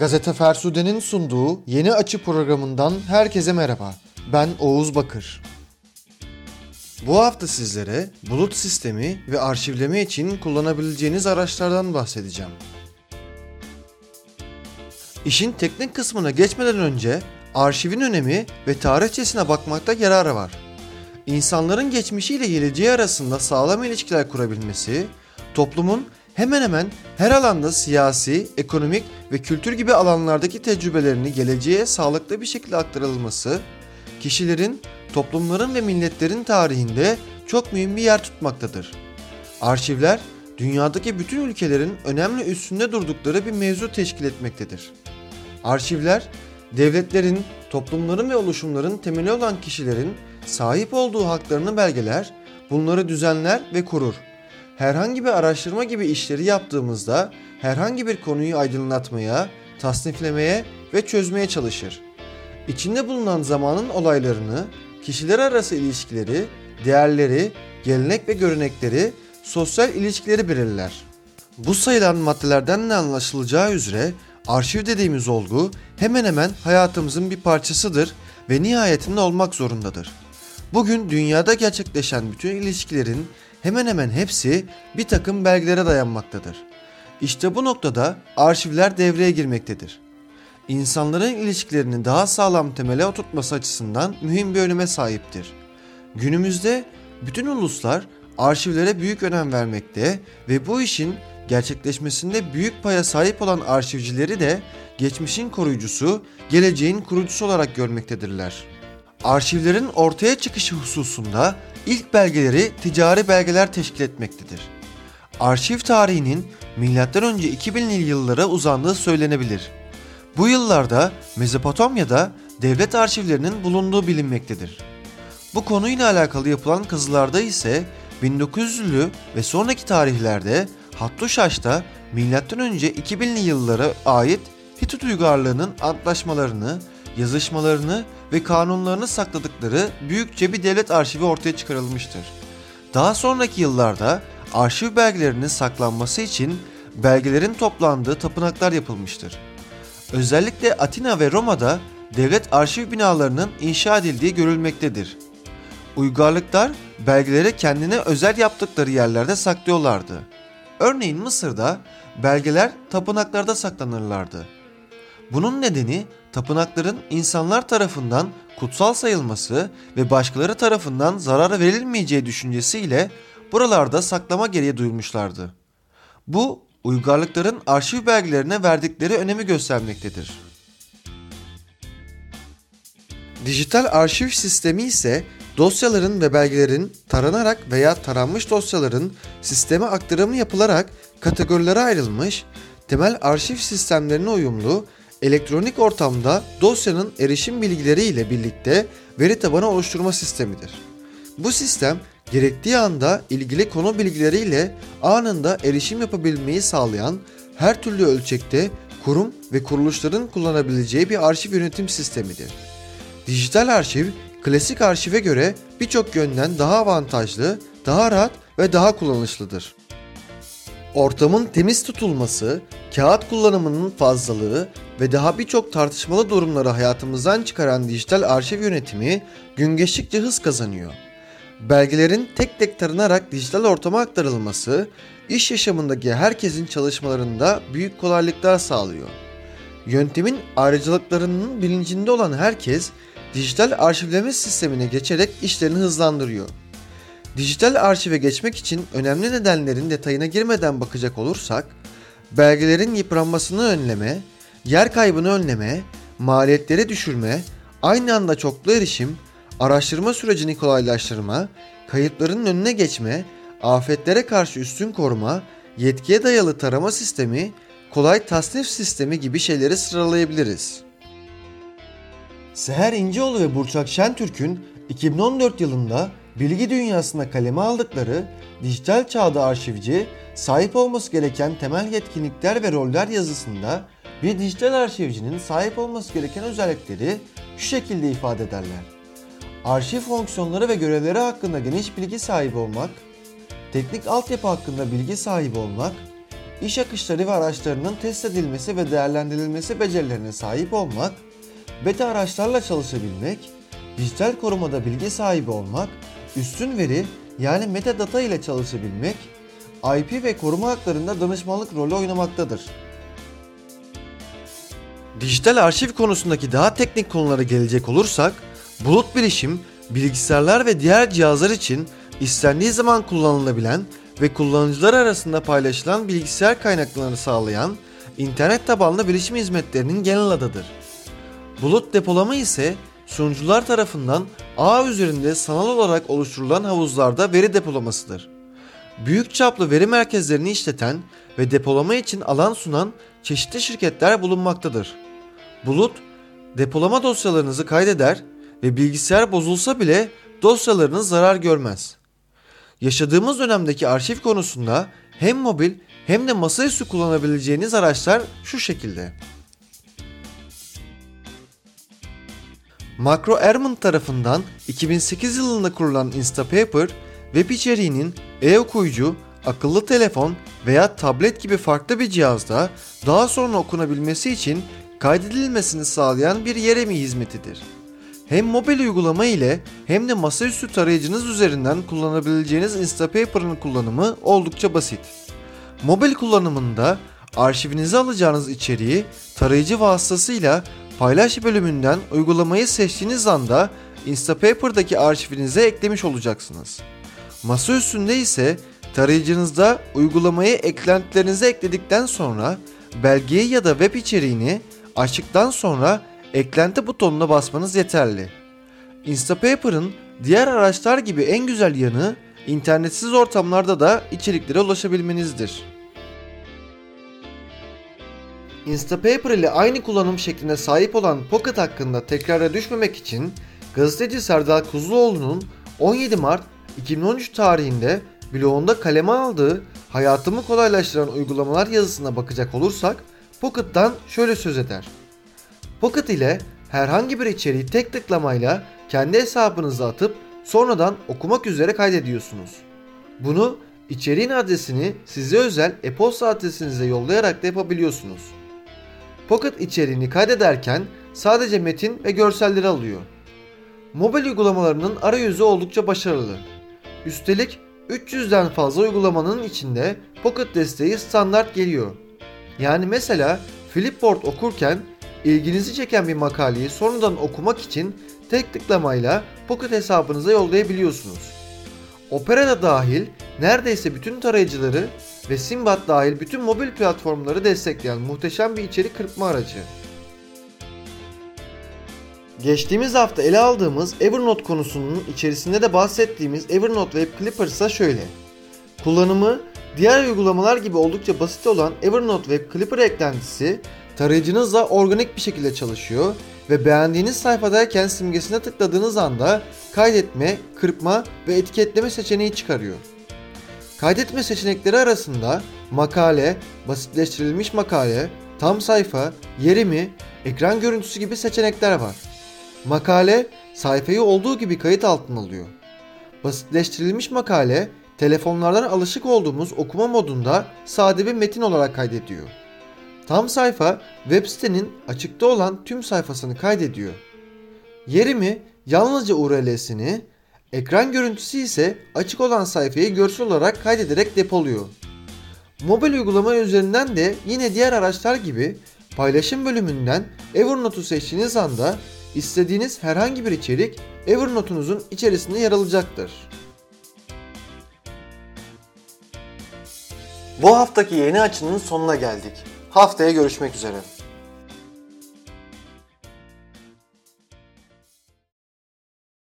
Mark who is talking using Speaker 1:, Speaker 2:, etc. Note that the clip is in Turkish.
Speaker 1: Gazete Fersude'nin sunduğu Yeni Açı programından herkese merhaba. Ben Oğuz Bakır. Bu hafta sizlere bulut sistemi ve arşivleme için kullanabileceğiniz araçlardan bahsedeceğim. İşin teknik kısmına geçmeden önce arşivin önemi ve tarihçesine bakmakta yarar var. İnsanların geçmişiyle geleceği arasında sağlam ilişkiler kurabilmesi, toplumun hemen hemen her alanda siyasi, ekonomik ve kültür gibi alanlardaki tecrübelerini geleceğe sağlıklı bir şekilde aktarılması, kişilerin, toplumların ve milletlerin tarihinde çok mühim bir yer tutmaktadır. Arşivler, dünyadaki bütün ülkelerin önemli üstünde durdukları bir mevzu teşkil etmektedir. Arşivler, devletlerin, toplumların ve oluşumların temeli olan kişilerin sahip olduğu haklarını belgeler, bunları düzenler ve korur herhangi bir araştırma gibi işleri yaptığımızda herhangi bir konuyu aydınlatmaya, tasniflemeye ve çözmeye çalışır. İçinde bulunan zamanın olaylarını, kişiler arası ilişkileri, değerleri, gelenek ve görenekleri, sosyal ilişkileri belirler. Bu sayılan maddelerden de anlaşılacağı üzere arşiv dediğimiz olgu hemen hemen hayatımızın bir parçasıdır ve nihayetinde olmak zorundadır. Bugün dünyada gerçekleşen bütün ilişkilerin hemen hemen hepsi bir takım belgelere dayanmaktadır. İşte bu noktada arşivler devreye girmektedir. İnsanların ilişkilerini daha sağlam temele oturtması açısından mühim bir öneme sahiptir. Günümüzde bütün uluslar arşivlere büyük önem vermekte ve bu işin gerçekleşmesinde büyük paya sahip olan arşivcileri de geçmişin koruyucusu, geleceğin kurucusu olarak görmektedirler. Arşivlerin ortaya çıkışı hususunda ilk belgeleri ticari belgeler teşkil etmektedir. Arşiv tarihinin M.Ö. 2000'li yıllara uzandığı söylenebilir. Bu yıllarda Mezopotamya'da devlet arşivlerinin bulunduğu bilinmektedir. Bu konuyla alakalı yapılan kazılarda ise 1900'lü ve sonraki tarihlerde Hattuşaş'ta M.Ö. 2000'li yıllara ait Hitit uygarlığının antlaşmalarını, yazışmalarını ve kanunlarını sakladıkları büyükçe bir devlet arşivi ortaya çıkarılmıştır. Daha sonraki yıllarda arşiv belgelerinin saklanması için belgelerin toplandığı tapınaklar yapılmıştır. Özellikle Atina ve Roma'da devlet arşiv binalarının inşa edildiği görülmektedir. Uygarlıklar belgeleri kendine özel yaptıkları yerlerde saklıyorlardı. Örneğin Mısır'da belgeler tapınaklarda saklanırlardı. Bunun nedeni tapınakların insanlar tarafından kutsal sayılması ve başkaları tarafından zarar verilmeyeceği düşüncesiyle buralarda saklama gereği duyulmuşlardı. Bu uygarlıkların arşiv belgelerine verdikleri önemi göstermektedir. Dijital arşiv sistemi ise dosyaların ve belgelerin taranarak veya taranmış dosyaların sisteme aktarımı yapılarak kategorilere ayrılmış, temel arşiv sistemlerine uyumlu elektronik ortamda dosyanın erişim bilgileri ile birlikte veri tabanı oluşturma sistemidir. Bu sistem gerektiği anda ilgili konu bilgileriyle anında erişim yapabilmeyi sağlayan her türlü ölçekte kurum ve kuruluşların kullanabileceği bir arşiv yönetim sistemidir. Dijital arşiv klasik arşive göre birçok yönden daha avantajlı, daha rahat ve daha kullanışlıdır. Ortamın temiz tutulması, kağıt kullanımının fazlalığı ve daha birçok tartışmalı durumları hayatımızdan çıkaran dijital arşiv yönetimi gün geçtikçe hız kazanıyor. Belgelerin tek tek tarınarak dijital ortama aktarılması, iş yaşamındaki herkesin çalışmalarında büyük kolaylıklar sağlıyor. Yöntemin ayrıcalıklarının bilincinde olan herkes, dijital arşivleme sistemine geçerek işlerini hızlandırıyor. Dijital arşive geçmek için önemli nedenlerin detayına girmeden bakacak olursak, belgelerin yıpranmasını önleme, yer kaybını önleme, maliyetleri düşürme, aynı anda çoklu erişim, araştırma sürecini kolaylaştırma, kayıpların önüne geçme, afetlere karşı üstün koruma, yetkiye dayalı tarama sistemi, kolay tasnif sistemi gibi şeyleri sıralayabiliriz. Seher İnceoğlu ve Burçak Şentürk'ün 2014 yılında bilgi dünyasına kaleme aldıkları dijital çağda arşivci, sahip olması gereken temel yetkinlikler ve roller yazısında bir dijital arşivcinin sahip olması gereken özellikleri şu şekilde ifade ederler. Arşiv fonksiyonları ve görevleri hakkında geniş bilgi sahibi olmak, teknik altyapı hakkında bilgi sahibi olmak, iş akışları ve araçlarının test edilmesi ve değerlendirilmesi becerilerine sahip olmak, beta araçlarla çalışabilmek, dijital korumada bilgi sahibi olmak, üstün veri yani metadata ile çalışabilmek, IP ve koruma haklarında danışmanlık rolü oynamaktadır. Dijital arşiv konusundaki daha teknik konulara gelecek olursak, bulut bilişim, bilgisayarlar ve diğer cihazlar için istendiği zaman kullanılabilen ve kullanıcılar arasında paylaşılan bilgisayar kaynaklarını sağlayan internet tabanlı bilişim hizmetlerinin genel adıdır. Bulut depolama ise sunucular tarafından ağ üzerinde sanal olarak oluşturulan havuzlarda veri depolamasıdır. Büyük çaplı veri merkezlerini işleten ve depolama için alan sunan çeşitli şirketler bulunmaktadır. Bulut, depolama dosyalarınızı kaydeder ve bilgisayar bozulsa bile dosyalarınız zarar görmez. Yaşadığımız dönemdeki arşiv konusunda hem mobil hem de masaüstü kullanabileceğiniz araçlar şu şekilde. Macro Ermond tarafından 2008 yılında kurulan Instapaper, web içeriğinin e-okuyucu, akıllı telefon veya tablet gibi farklı bir cihazda daha sonra okunabilmesi için kaydedilmesini sağlayan bir Yeremi hizmetidir. Hem mobil uygulama ile hem de masaüstü tarayıcınız üzerinden kullanabileceğiniz Instapaper'ın kullanımı oldukça basit. Mobil kullanımında arşivinize alacağınız içeriği tarayıcı vasıtasıyla paylaş bölümünden uygulamayı seçtiğiniz anda Instapaper'daki arşivinize eklemiş olacaksınız. Masa üstünde ise tarayıcınızda uygulamayı eklentilerinize ekledikten sonra belgeyi ya da web içeriğini açtıktan sonra eklenti butonuna basmanız yeterli. Instapaper'ın diğer araçlar gibi en güzel yanı internetsiz ortamlarda da içeriklere ulaşabilmenizdir. Instapaper ile aynı kullanım şekline sahip olan Pocket hakkında tekrara düşmemek için gazeteci Serdar Kuzuloğlu'nun 17 Mart 2013 tarihinde blogunda kaleme aldığı hayatımı kolaylaştıran uygulamalar yazısına bakacak olursak Pocket'tan şöyle söz eder. Pocket ile herhangi bir içeriği tek tıklamayla kendi hesabınıza atıp sonradan okumak üzere kaydediyorsunuz. Bunu içeriğin adresini size özel e-posta adresinize yollayarak da yapabiliyorsunuz. Pocket içeriğini kaydederken sadece metin ve görselleri alıyor. Mobil uygulamalarının arayüzü oldukça başarılı. Üstelik 300'den fazla uygulamanın içinde Pocket desteği standart geliyor. Yani mesela Flipboard okurken ilginizi çeken bir makaleyi sonradan okumak için tek tıklamayla Pocket hesabınıza yollayabiliyorsunuz. Opera da dahil neredeyse bütün tarayıcıları ve Simbat dahil bütün mobil platformları destekleyen muhteşem bir içerik kırpma aracı. Geçtiğimiz hafta ele aldığımız Evernote konusunun içerisinde de bahsettiğimiz Evernote Web Clipper ise şöyle. Kullanımı diğer uygulamalar gibi oldukça basit olan Evernote Web Clipper eklentisi tarayıcınızla organik bir şekilde çalışıyor ve beğendiğiniz sayfadayken simgesine tıkladığınız anda kaydetme, kırpma ve etiketleme seçeneği çıkarıyor. Kaydetme seçenekleri arasında makale, basitleştirilmiş makale, tam sayfa, yerimi, ekran görüntüsü gibi seçenekler var. Makale sayfayı olduğu gibi kayıt altına alıyor. Basitleştirilmiş makale telefonlardan alışık olduğumuz okuma modunda sade bir metin olarak kaydediyor. Tam sayfa web sitenin açıkta olan tüm sayfasını kaydediyor. Yerimi yalnızca URL'sini, ekran görüntüsü ise açık olan sayfayı görsel olarak kaydederek depoluyor. Mobil uygulama üzerinden de yine diğer araçlar gibi paylaşım bölümünden Evernote'u seçtiğiniz anda istediğiniz herhangi bir içerik Evernote'unuzun içerisinde yer alacaktır. Bu haftaki yeni açının sonuna geldik. Haftaya görüşmek üzere.